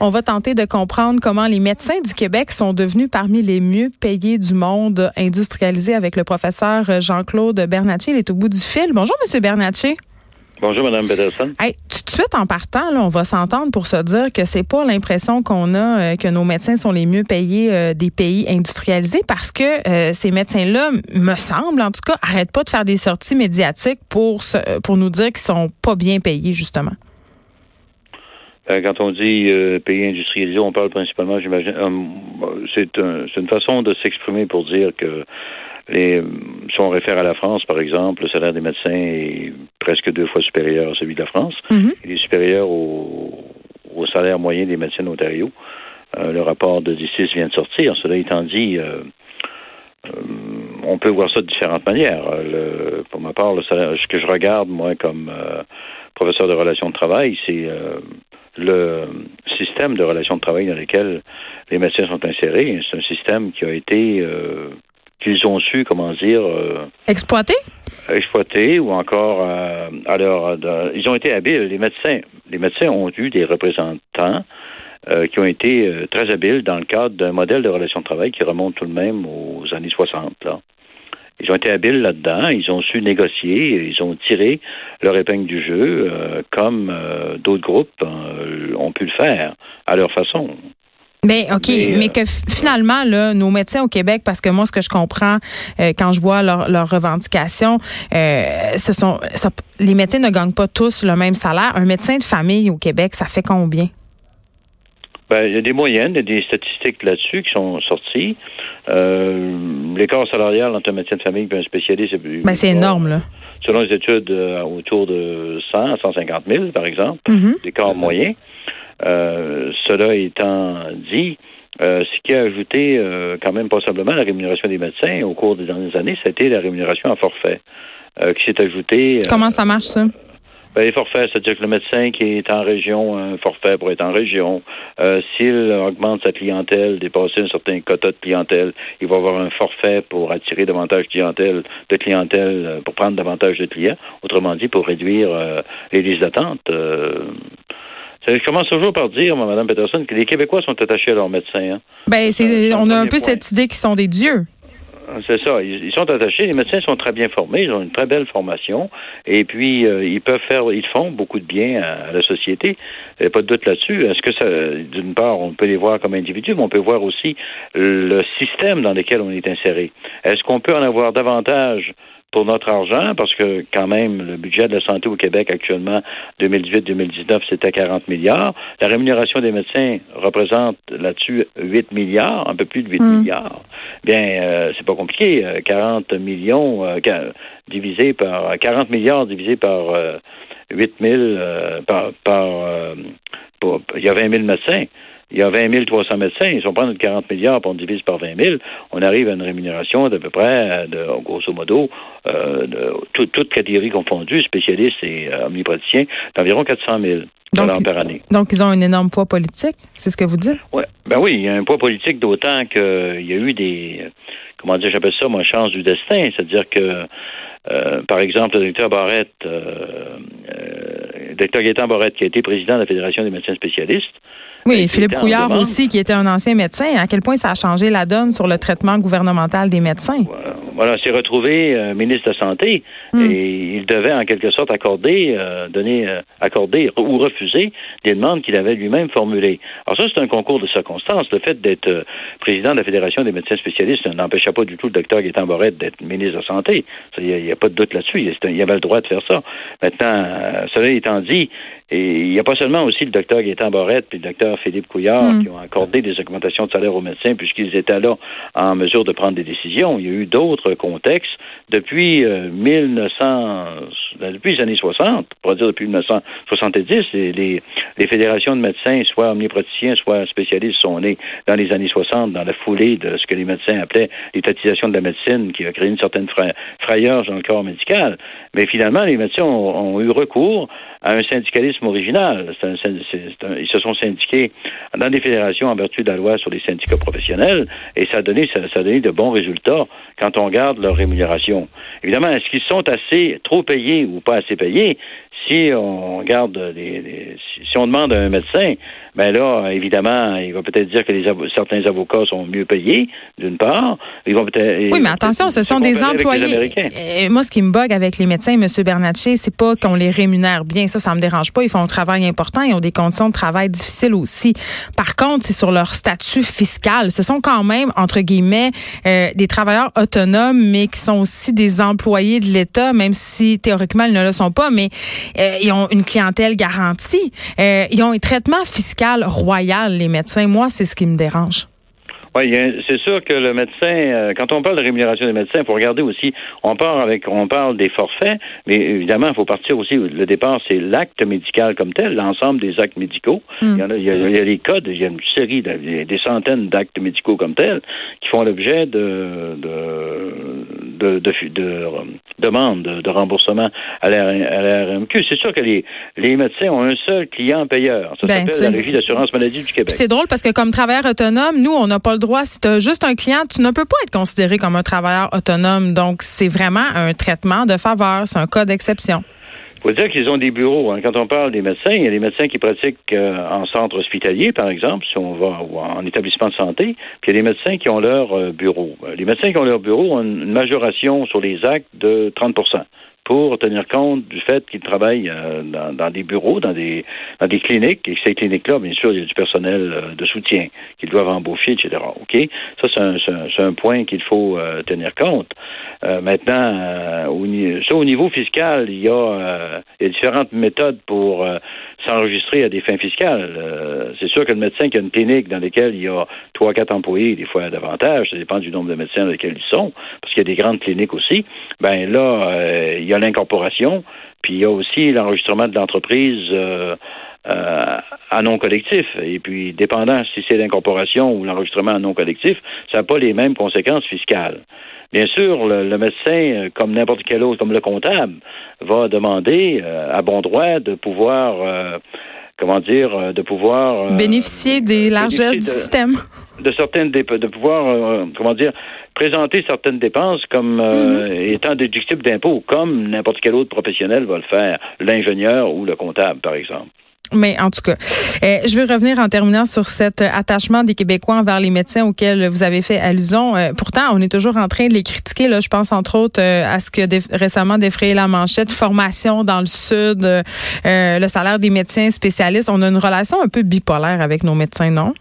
On va tenter de comprendre comment les médecins du Québec sont devenus parmi les mieux payés du monde industrialisé avec le professeur Jean-Claude Bernatchez. Il est au bout du fil. Bonjour, Monsieur Bernatchez. Bonjour, Mme Peterson. Hey, tout de suite, en partant, là, on va s'entendre pour se dire que c'est pas l'impression qu'on a euh, que nos médecins sont les mieux payés euh, des pays industrialisés parce que euh, ces médecins-là, me semble, en tout cas, arrêtent pas de faire des sorties médiatiques pour, pour nous dire qu'ils sont pas bien payés, justement. Quand on dit pays industrialisés, on parle principalement, j'imagine, c'est une façon de s'exprimer pour dire que les, si on réfère à la France, par exemple, le salaire des médecins est presque deux fois supérieur à celui de la France. Mhm. Il est supérieur au, au, salaire moyen des médecins d'Ontario. Euh, le rapport de D6 vient de sortir. Cela étant dit, euh, euh, on peut voir ça de différentes manières. Le, pour ma part, le salaire, ce que je regarde, moi, comme professeur de relations de travail, c'est le système de relations de travail dans lequel les médecins sont insérés. C'est un système qui a été qu'ils ont su, comment dire... Euh, exploiter? Exploiter ou encore euh, alors ils ont été habiles, les médecins. Les médecins ont eu des représentants euh, qui ont été très habiles dans le cadre d'un modèle de relation de travail qui remonte tout de même aux années 60. Là. Ils ont été habiles là-dedans, ils ont su négocier, ils ont tiré leur épingle du jeu comme d'autres groupes ont pu le faire à leur façon. Mais OK, mais, euh, que finalement, là, nos médecins au Québec, parce que moi, ce que je comprends euh, quand je vois leurs revendications, euh, ce sont les médecins ne gagnent pas tous le même salaire. Un médecin de famille au Québec, ça fait combien? Ben, il y a des moyennes, il y a des statistiques là-dessus qui sont sorties. L'écart salarial entre un médecin de famille et un spécialiste, c'est ben, c'est énorme, là. Selon les études, autour de 100 à 150 000, par exemple, mm-hmm. l'écart moyen. Euh, cela étant dit, euh, ce qui a ajouté euh, quand même possiblement la rémunération des médecins au cours des dernières années, c'était la rémunération à forfait qui s'est ajoutée. Comment ça marche ça? Ben, les forfaits, c'est-à-dire que le médecin qui est en région a un forfait pour être en région. S'il augmente sa clientèle, dépasser un certain quota de clientèle, il va avoir un forfait pour attirer davantage de clientèle, de clientèle pour prendre davantage de clients. Autrement dit, pour réduire les listes d'attente. Je commence toujours par dire, Mme Peterson, que les Québécois sont attachés à leurs médecins. Hein. Ben, c'est, on a un peu cette idée qu'ils sont des dieux. C'est ça. Ils, sont attachés. Les médecins sont très bien formés. Ils ont une très belle formation. Et puis, euh, ils peuvent faire, ils font beaucoup de bien à, la société. Il n'y a pas de doute là-dessus. Est-ce que ça, d'une part, on peut les voir comme individus, mais on peut voir aussi le système dans lequel on est inséré. Est-ce qu'on peut en avoir davantage pour notre argent, parce que quand même, le budget de la santé au Québec actuellement, 2018-2019, c'était 40 milliards. La rémunération des médecins représente là-dessus 8 milliards, un peu plus de 8 mm. milliards. Bien, euh, c'est pas compliqué. 40 euh, millions euh, divisé par 40 milliards divisé par 8 000 par, par il y a 20 000 médecins il y a 20 300 médecins, ils sont prendre 40 milliards, pour on divise par 20 000, on arrive à une rémunération d'à peu près, de, grosso modo, euh, de, toutes catégories confondues, spécialistes et euh, omnipraticiens, d'environ 400 000 dollars par année. Donc, ils ont un énorme poids politique, c'est ce que vous dites? Ouais, ben oui, il y a un poids politique d'autant qu'il y a eu des, comment dire, j'appelle ça, moi, chance du destin, c'est-à-dire que euh, par exemple, le docteur Barrette, euh, euh, le docteur Gaétan Barrette, qui a été président de la Fédération des médecins spécialistes, oui, Philippe Couillard aussi, qui était un ancien médecin. À quel point ça a changé la donne sur le traitement gouvernemental des médecins? Voilà, s'est retrouvé euh, ministre de la Santé hmm. et il devait en quelque sorte accorder, euh, donner, euh, accorder ou refuser des demandes qu'il avait lui-même formulées. Alors ça, c'est un concours de circonstances. Le fait d'être président de la Fédération des médecins spécialistes n'empêchait pas du tout le docteur Gaétan Borette d'être ministre de la Santé. Il n'y a, pas de doute là-dessus. Il, avait le droit de faire ça. Maintenant, cela étant dit, et il n'y a pas seulement aussi le docteur Gaétan Borette et le docteur Philippe Couillard hmm. qui ont accordé des augmentations de salaire aux médecins puisqu'ils étaient là en mesure de prendre des décisions. Il y a eu d'autres contexte depuis 1900, euh, ben, depuis les années 60, pour dire depuis 1970, les, les, fédérations de médecins, soit omnipraticiens, soit spécialistes, sont nés dans les années 60 dans la foulée de ce que les médecins appelaient l'étatisation de la médecine, qui a créé une certaine frayeur dans le corps médical. Mais finalement, les médecins ont eu recours à un syndicalisme original. ils se sont syndiqués dans des fédérations en vertu de la loi sur les syndicats professionnels et ça a donné, ça, a donné de bons résultats quand on regarde leur rémunération. Évidemment, est-ce qu'ils sont assez trop payés ou pas assez payés? Si on regarde les, si on demande à un médecin, ben là, évidemment, il va peut-être dire que les certains avocats sont mieux payés, d'une part. Ils vont peut-être. Oui, mais attention, ce sont des employés. Euh, moi, ce qui me bug avec les médecins, M. Bernatchez, c'est pas qu'on les rémunère bien. Ça, ça me dérange pas. Ils font un travail important. Ils ont des conditions de travail difficiles aussi. Par contre, c'est sur leur statut fiscal. Ce sont quand même, entre guillemets, euh, des travailleurs autonomes, mais qui sont aussi des employés de l'État, même si théoriquement, ils ne le sont pas. Mais euh, ils ont une clientèle garantie. Euh, ils ont un traitement fiscal royal, les médecins. Moi, c'est ce qui me dérange. Oui, c'est sûr que le médecin, euh, quand on parle de rémunération des médecins, il faut regarder aussi, on parle avec, on parle des forfaits, mais évidemment, il faut partir aussi, le départ, c'est l'acte médical comme tel, l'ensemble des actes médicaux. Hmm. Il, y en a, il, y a, des codes, il y a une série, des centaines d'actes médicaux comme tels qui font l'objet de, de, de, de, demandes de, remboursement à la, RMQ. C'est sûr que les, les médecins ont un seul client payeur. Ça ben, s'appelle la Régie d'assurance maladie du Québec. C'est drôle parce que comme travailleur autonome, nous, on n'a pas le droit. Si tu as juste un client, tu ne peux pas être considéré comme un travailleur autonome. Donc, c'est vraiment un traitement de faveur. C'est un cas d'exception. Il faut dire qu'ils ont des bureaux. Hein. Quand on parle des médecins, il y a des médecins qui pratiquent euh, en centre hospitalier, par exemple, si on va ou en établissement de santé, puis il y a des médecins qui ont leur euh, bureau. Euh, les médecins qui ont leur bureau ont une majoration sur les actes de 30 pour tenir compte du fait qu'ils travaillent euh, dans, des bureaux, dans des, dans des cliniques, et ces cliniques-là, bien sûr, il y a du personnel euh, de soutien qu'ils doivent embaucher, etc. OK? Ça, c'est un, un, point qu'il faut euh, tenir compte. maintenant, au, ça, au niveau fiscal, il y a, il y a différentes méthodes pour s'enregistrer à des fins fiscales. Euh, c'est sûr que le médecin qui a une clinique dans laquelle il y a trois, quatre employés, des fois davantage, ça dépend du nombre de médecins dans lesquels ils sont, parce qu'il y a des grandes cliniques aussi, ben là, euh, il y a l'incorporation, puis il y a aussi l'enregistrement de l'entreprise euh, à non collectif. Et puis, dépendant si c'est l'incorporation ou l'enregistrement à non collectif, ça n'a pas les mêmes conséquences fiscales. Bien sûr, le, médecin, comme n'importe quel autre, comme le comptable, va demander euh, à bon droit de pouvoir, euh, comment dire, euh, de pouvoir bénéficier des largesses du système, de certaines de pouvoir, comment dire, présenter certaines dépenses comme mhm. étant déductibles d'impôts, comme n'importe quel autre professionnel va le faire, l'ingénieur ou le comptable, par exemple. Mais en tout cas, euh, je veux revenir en terminant sur cet attachement des Québécois envers les médecins auxquels vous avez fait allusion. Euh, pourtant, on est toujours en train de les critiquer. Là, je pense entre autres euh, à ce que récemment défrayé la manchette, formation dans le sud, le salaire des médecins spécialistes. On a une relation un peu bipolaire avec nos médecins, non?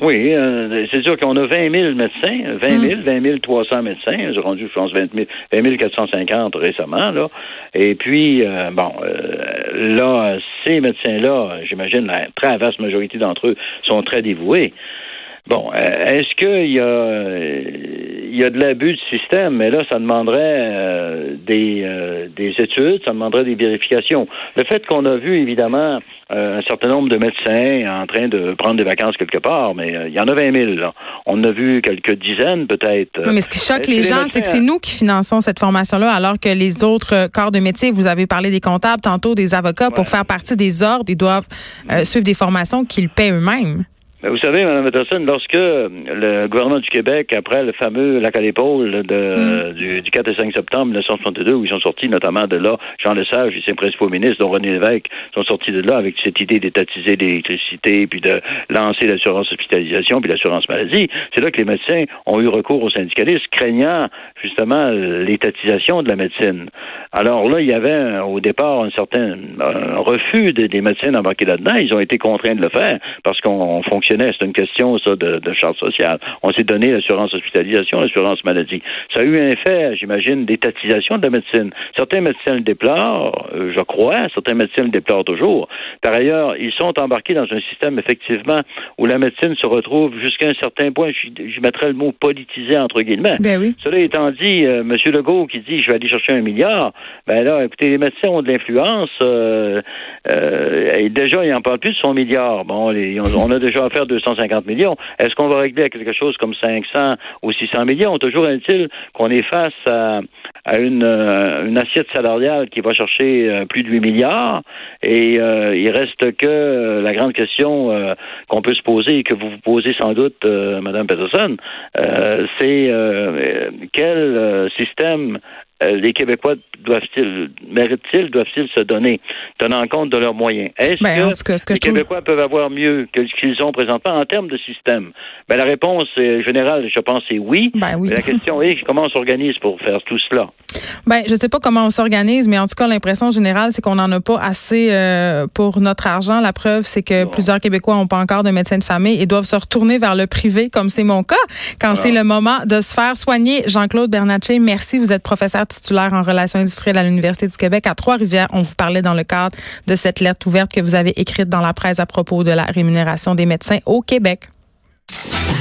Oui, euh, c'est sûr qu'on a 20 000 médecins, 20 000, 20 300 médecins. J'ai rendu, je pense, 20 000, 20 450 récemment, là. Et puis, euh, bon, euh, là, ces médecins-là, j'imagine, la très vaste majorité d'entre eux sont très dévoués. Bon, est-ce qu'il y a il y a de l'abus du système, mais là, ça demanderait des, des études, ça demanderait des vérifications. Le fait qu'on a vu, évidemment, euh, un certain nombre de médecins en train de prendre des vacances quelque part, mais euh, il y en a 20 000. Là. On a vu quelques dizaines peut-être. mais ce qui choque les gens, c'est que c'est nous qui finançons cette formation-là, alors que les autres euh, corps de métier, vous avez parlé des comptables, tantôt des avocats, pour faire partie des ordres, ils doivent suivre des formations qu'ils paient eux-mêmes. Mais vous savez, Mme Peterson, lorsque le gouvernement du Québec, après le fameux lac à l'épaule de, mm. du, du, 4 et 5 septembre 1962, où ils sont sortis notamment de là, Jean Lesage et ses principaux ministres, dont René Lévesque, sont sortis de là avec cette idée d'étatiser l'électricité, puis de lancer l'assurance hospitalisation, puis l'assurance maladie, c'est là que les médecins ont eu recours aux syndicalistes, craignant justement l'étatisation de la médecine. Alors là, il y avait au départ un certain refus des médecins d'embarquer là-dedans. Ils ont été contraints de le faire parce qu'on fonctionne c'est une question, ça, de, de charte sociale. On s'est donné l'assurance hospitalisation, l'assurance maladie. Ça a eu un effet, j'imagine, d'étatisation de la médecine. Certains médecins le déplorent, euh, je crois, certains médecins le déplorent toujours. Par ailleurs, ils sont embarqués dans un système, effectivement, où la médecine se retrouve jusqu'à un certain point, je, mettrais le mot politisé, entre guillemets. Ben oui. Cela étant dit, euh, M. Legault qui dit, je vais aller chercher un milliard, ben là, écoutez, les médecins ont de l'influence, euh, et déjà, ils n'en parlent plus de son milliard. Bon, on, a déjà affaire 250 millions. Est-ce qu'on va régler à quelque chose comme 500 ou 600 millions? Toujours est-il qu'on est face à, une, euh, une, assiette salariale qui va chercher euh, plus de 8 milliards et euh, il reste que la grande question qu'on peut se poser et que vous vous posez sans doute, Madame Peterson, c'est quel système euh, les Québécois doivent-ils, méritent-ils, doivent-ils se donner, tenant compte de leurs moyens? Est-ce ben, que, les Québécois peuvent avoir mieux que ce qu'ils ont présentement en termes de système? Ben, la réponse générale, je pense, est oui. Ben, oui. la question est comment on s'organise pour faire tout cela? Ben, je sais pas comment on s'organise, mais en tout cas, l'impression générale, c'est qu'on n'en a pas assez euh, pour notre argent. La preuve, c'est que plusieurs Québécois n'ont pas encore de médecin de famille et doivent se retourner vers le privé, comme c'est mon cas, quand c'est le moment de se faire soigner. Jean-Claude Bernatchez, merci. Vous êtes professeur titulaire en relations industrielles à l'Université du Québec à Trois-Rivières. On vous parlait dans le cadre de cette lettre ouverte que vous avez écrite dans la presse à propos de la rémunération des médecins au Québec.